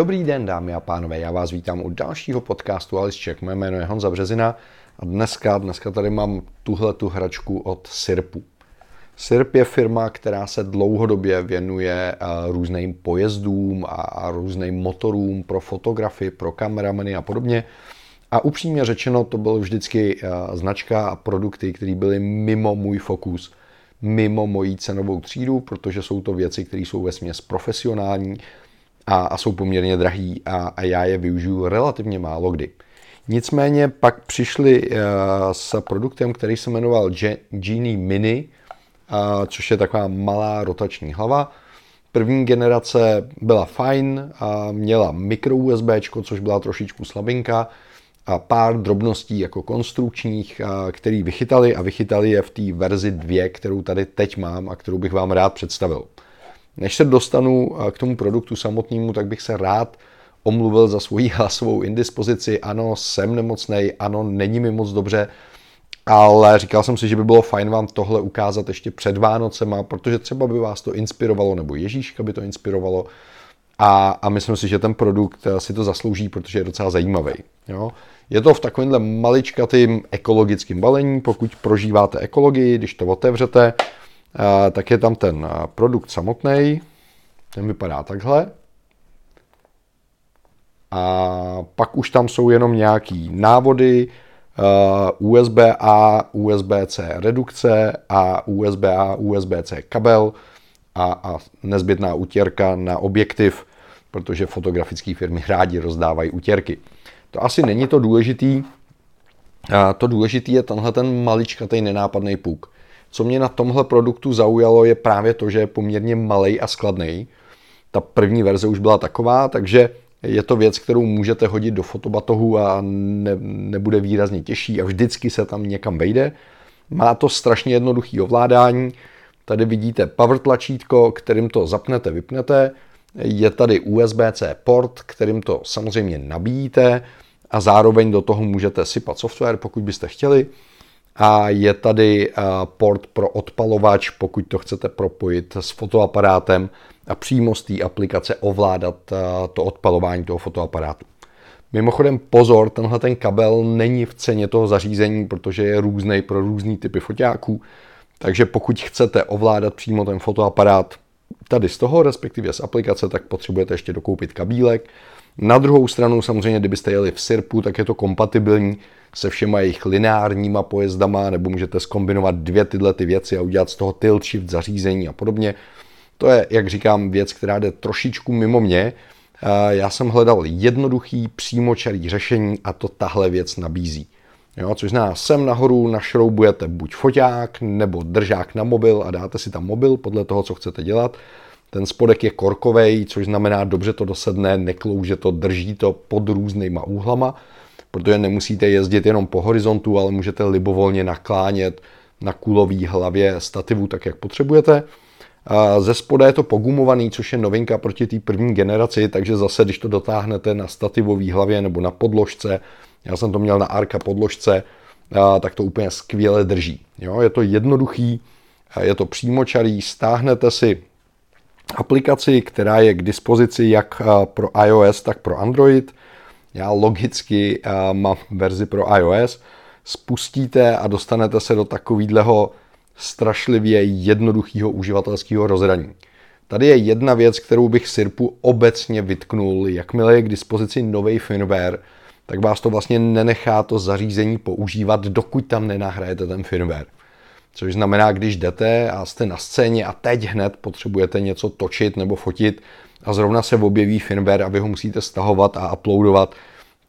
Dobrý den, dámy a pánové, já vás vítám u dalšího podcastu Alice Check. Moje jméno je Honza Březina a dneska, dneska tady mám tuhle tu hračku od Sirpu. Sirp je firma, která se dlouhodobě věnuje eh, různým pojezdům a různým motorům pro fotografy, pro kameramany a podobně. A upřímně řečeno, to byl vždycky eh, značka a produkty, které byly mimo můj fokus, mimo mojí cenovou třídu, protože jsou to věci, které jsou ve směs profesionální a, a jsou poměrně drahý a, a já je využiju relativně málo kdy. Nicméně pak přišli uh, s produktem, který se jmenoval Genie Mini, uh, což je taková malá rotační hlava. První generace byla fajn, uh, měla mikro USB, což byla trošičku slabinka, a pár drobností jako konstrukčních, který vychytali a vychytali je v té verzi 2, kterou tady teď mám a kterou bych vám rád představil. Než se dostanu k tomu produktu samotnému, tak bych se rád omluvil za svoji hlasovou indispozici. Ano, jsem nemocný, ano, není mi moc dobře, ale říkal jsem si, že by bylo fajn vám tohle ukázat ještě před Vánocema, protože třeba by vás to inspirovalo, nebo Ježíška by to inspirovalo. A, a myslím si, že ten produkt si to zaslouží, protože je docela zajímavý. Jo? Je to v takovémhle maličkatým ekologickém balení, pokud prožíváte ekologii, když to otevřete, tak je tam ten produkt samotný, ten vypadá takhle. A pak už tam jsou jenom nějaký návody, USB-A, USB-C redukce a USB-A, USB-C kabel a, a nezbytná utěrka na objektiv, protože fotografické firmy rádi rozdávají utěrky. To asi není to důležitý. To důležitý je tenhle ten maličkatý nenápadný puk. Co mě na tomhle produktu zaujalo, je právě to, že je poměrně malý a skladný. Ta první verze už byla taková, takže je to věc, kterou můžete hodit do fotobatohu a ne, nebude výrazně těžší a vždycky se tam někam vejde. Má to strašně jednoduchý ovládání. Tady vidíte power tlačítko, kterým to zapnete, vypnete. Je tady USB-C port, kterým to samozřejmě nabíjíte a zároveň do toho můžete sypat software, pokud byste chtěli a je tady eh, port pro odpalovač, pokud to chcete propojit s fotoaparátem a přímo z té aplikace ovládat eh, to odpalování toho fotoaparátu. Mimochodem pozor, tenhle ten kabel není v ceně toho zařízení, protože je různý pro různý typy foťáků, takže pokud chcete ovládat přímo ten fotoaparát tady z toho, respektive z aplikace, tak potřebujete ještě dokoupit kabílek. Na druhou stranu samozřejmě, kdybyste jeli v SIRPu, tak je to kompatibilní se všema jejich lineárníma pojezdama, nebo můžete skombinovat dvě tyhle ty věci a udělat z toho tilt shift zařízení a podobně. To je, jak říkám, věc, která jde trošičku mimo mě. Já jsem hledal jednoduchý, přímočarý řešení a to tahle věc nabízí. Jo, což znamená, sem nahoru našroubujete buď foťák nebo držák na mobil a dáte si tam mobil podle toho, co chcete dělat. Ten spodek je korkový, což znamená, dobře to dosedne, neklouže to, drží to pod různýma úhlama protože nemusíte jezdit jenom po horizontu, ale můžete libovolně naklánět na kulový hlavě stativu tak, jak potřebujete. Ze spoda je to pogumovaný, což je novinka proti té první generaci, takže zase, když to dotáhnete na stativové hlavě nebo na podložce, já jsem to měl na arka podložce, tak to úplně skvěle drží. Jo, je to jednoduchý, je to přímočarý, stáhnete si aplikaci, která je k dispozici jak pro iOS, tak pro Android. Já logicky uh, mám verzi pro iOS. Spustíte a dostanete se do takového strašlivě jednoduchého uživatelského rozhraní. Tady je jedna věc, kterou bych Sirpu obecně vytknul. Jakmile je k dispozici nový firmware, tak vás to vlastně nenechá to zařízení používat, dokud tam nenahrajete ten firmware. Což znamená, když jdete a jste na scéně a teď hned potřebujete něco točit nebo fotit, a zrovna se objeví firmware a vy ho musíte stahovat a uploadovat,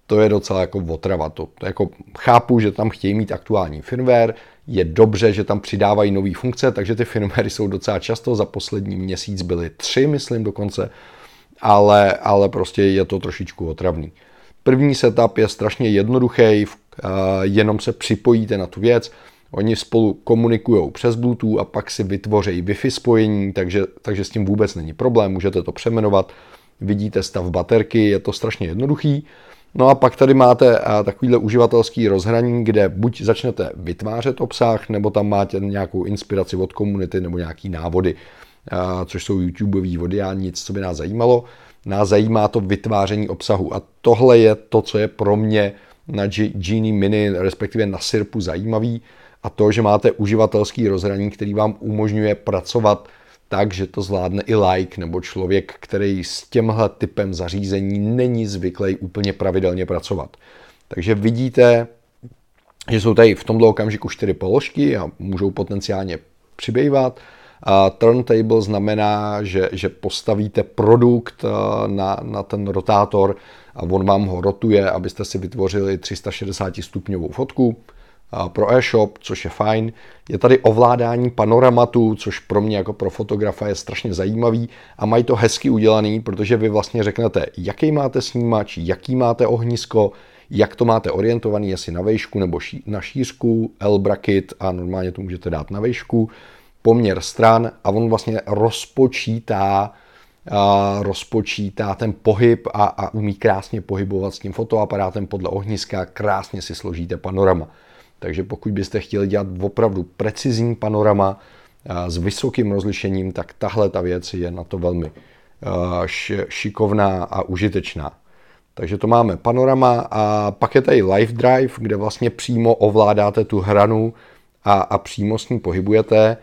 to je docela jako otrava. To, jako chápu, že tam chtějí mít aktuální firmware, je dobře, že tam přidávají nové funkce, takže ty firmware jsou docela často, za poslední měsíc byly tři, myslím dokonce, ale, ale prostě je to trošičku otravný. První setup je strašně jednoduchý, jenom se připojíte na tu věc, Oni spolu komunikují přes Bluetooth a pak si vytvoří Wi-Fi spojení, takže, takže s tím vůbec není problém, můžete to přeměnovat, vidíte stav baterky, je to strašně jednoduchý. No a pak tady máte takovýhle uživatelský rozhraní, kde buď začnete vytvářet obsah, nebo tam máte nějakou inspiraci od komunity nebo nějaký návody, což jsou YouTubeový a nic, co by nás zajímalo. Nás zajímá to vytváření obsahu a tohle je to, co je pro mě na Genie Mini, respektive na Sirpu zajímavý a to, že máte uživatelský rozhraní, který vám umožňuje pracovat tak, že to zvládne i like nebo člověk, který s těmhle typem zařízení není zvyklý úplně pravidelně pracovat. Takže vidíte, že jsou tady v tomto okamžiku čtyři položky a můžou potenciálně přibývat. A turntable znamená, že, že postavíte produkt eh, na, na ten rotátor a on vám ho rotuje, abyste si vytvořili 360 stupňovou fotku pro e-shop, což je fajn. Je tady ovládání panoramatu, což pro mě jako pro fotografa je strašně zajímavý a mají to hezky udělaný, protože vy vlastně řeknete, jaký máte snímač, jaký máte ohnisko, jak to máte orientovaný, jestli na vejšku nebo na šířku, L-bracket a normálně to můžete dát na vejšku, poměr stran a on vlastně rozpočítá rozpočítá ten pohyb a, a umí krásně pohybovat s tím fotoaparátem podle ohniska, krásně si složíte panorama. Takže pokud byste chtěli dělat opravdu precizní panorama s vysokým rozlišením, tak tahle ta věc je na to velmi šikovná a užitečná. Takže to máme panorama a pak je tady Live Drive, kde vlastně přímo ovládáte tu hranu a, a přímo s ní pohybujete.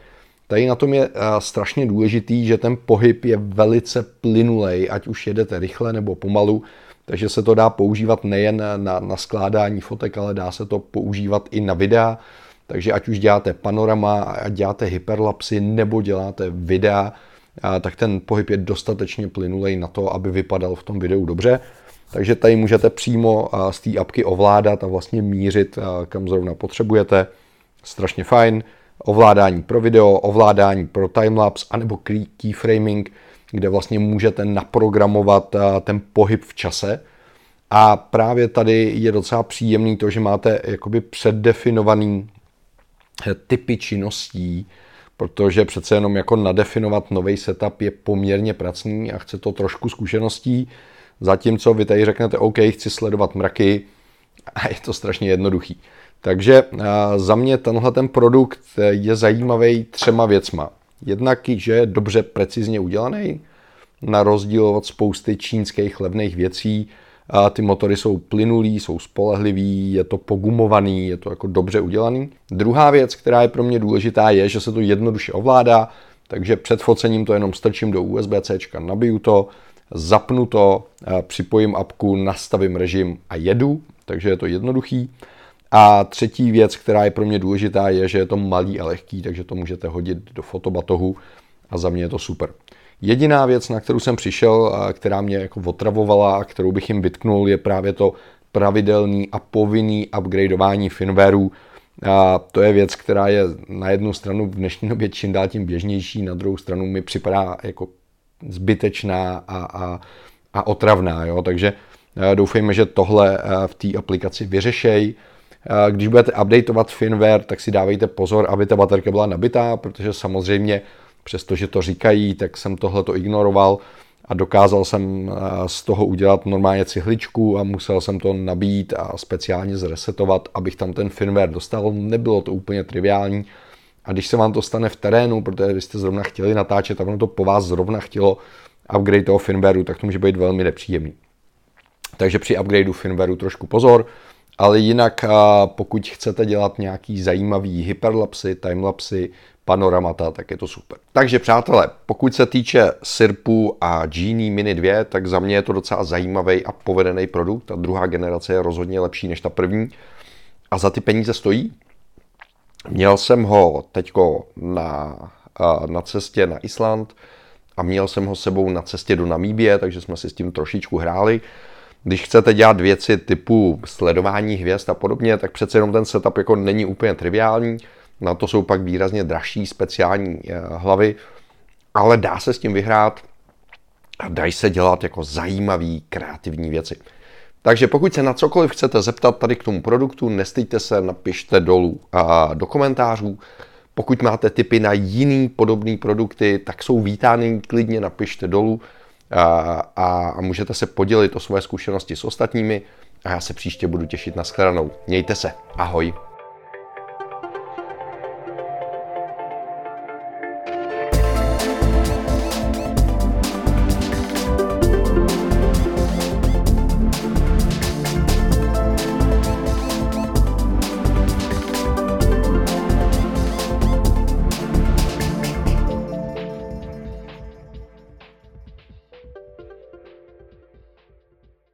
Tady na tom je strašně důležitý, že ten pohyb je velice plynulej, ať už jedete rychle nebo pomalu, takže se to dá používat nejen na, na skládání fotek, ale dá se to používat i na videa. Takže ať už děláte panorama, ať děláte hyperlapsy nebo děláte videa, tak ten pohyb je dostatečně plynulej na to, aby vypadal v tom videu dobře. Takže tady můžete přímo z té apky ovládat a vlastně mířit, kam zrovna potřebujete. Strašně fajn. Ovládání pro video, ovládání pro timelapse, anebo keyframing, kde vlastně můžete naprogramovat ten pohyb v čase. A právě tady je docela příjemný to, že máte jakoby předdefinovaný eh, typy činností, protože přece jenom jako nadefinovat nový setup je poměrně pracný a chce to trošku zkušeností, zatímco vy tady řeknete, OK, chci sledovat mraky a je to strašně jednoduchý. Takže za mě tenhle ten produkt je zajímavý třema věcma. Jednak, že je dobře precizně udělaný, na rozdíl od spousty čínských levných věcí. A ty motory jsou plynulý, jsou spolehlivý, je to pogumovaný, je to jako dobře udělaný. Druhá věc, která je pro mě důležitá, je, že se to jednoduše ovládá, takže před focením to jenom strčím do USB-C, nabiju to, zapnu to, připojím apku, nastavím režim a jedu, takže je to jednoduchý. A třetí věc, která je pro mě důležitá, je, že je to malý a lehký, takže to můžete hodit do fotobatohu a za mě je to super. Jediná věc, na kterou jsem přišel, která mě jako otravovala a kterou bych jim vytknul, je právě to pravidelný a povinný upgradeování firmwareu. A to je věc, která je na jednu stranu v dnešní době čím dál tím běžnější, na druhou stranu mi připadá jako zbytečná a, a, a otravná. Jo? Takže doufejme, že tohle v té aplikaci vyřešej. Když budete updateovat firmware, tak si dávejte pozor, aby ta baterka byla nabitá, protože samozřejmě přestože to říkají, tak jsem tohle to ignoroval a dokázal jsem eh, z toho udělat normálně cihličku a musel jsem to nabít a speciálně zresetovat, abych tam ten firmware dostal. Nebylo to úplně triviální. A když se vám to stane v terénu, protože vy jste zrovna chtěli natáčet a ono to po vás zrovna chtělo upgrade toho firmwareu, tak to může být velmi nepříjemný. Takže při upgradeu firmwareu trošku pozor, ale jinak pokud chcete dělat nějaký zajímavý hyperlapsy, timelapsy, panoramata, tak je to super. Takže přátelé, pokud se týče Sirpu a Genie Mini 2, tak za mě je to docela zajímavý a povedený produkt. Ta druhá generace je rozhodně lepší než ta první. A za ty peníze stojí. Měl jsem ho teďko na, na cestě na Island a měl jsem ho sebou na cestě do Namíbie, takže jsme si s tím trošičku hráli. Když chcete dělat věci typu sledování hvězd a podobně, tak přece jenom ten setup jako není úplně triviální na to jsou pak výrazně dražší speciální eh, hlavy, ale dá se s tím vyhrát a dají se dělat jako zajímavý, kreativní věci. Takže pokud se na cokoliv chcete zeptat tady k tomu produktu, nestejte se, napište dolů a do komentářů. Pokud máte tipy na jiný podobný produkty, tak jsou vítány, klidně napište dolů a, a, můžete se podělit o své zkušenosti s ostatními a já se příště budu těšit na shledanou. Mějte se, ahoj.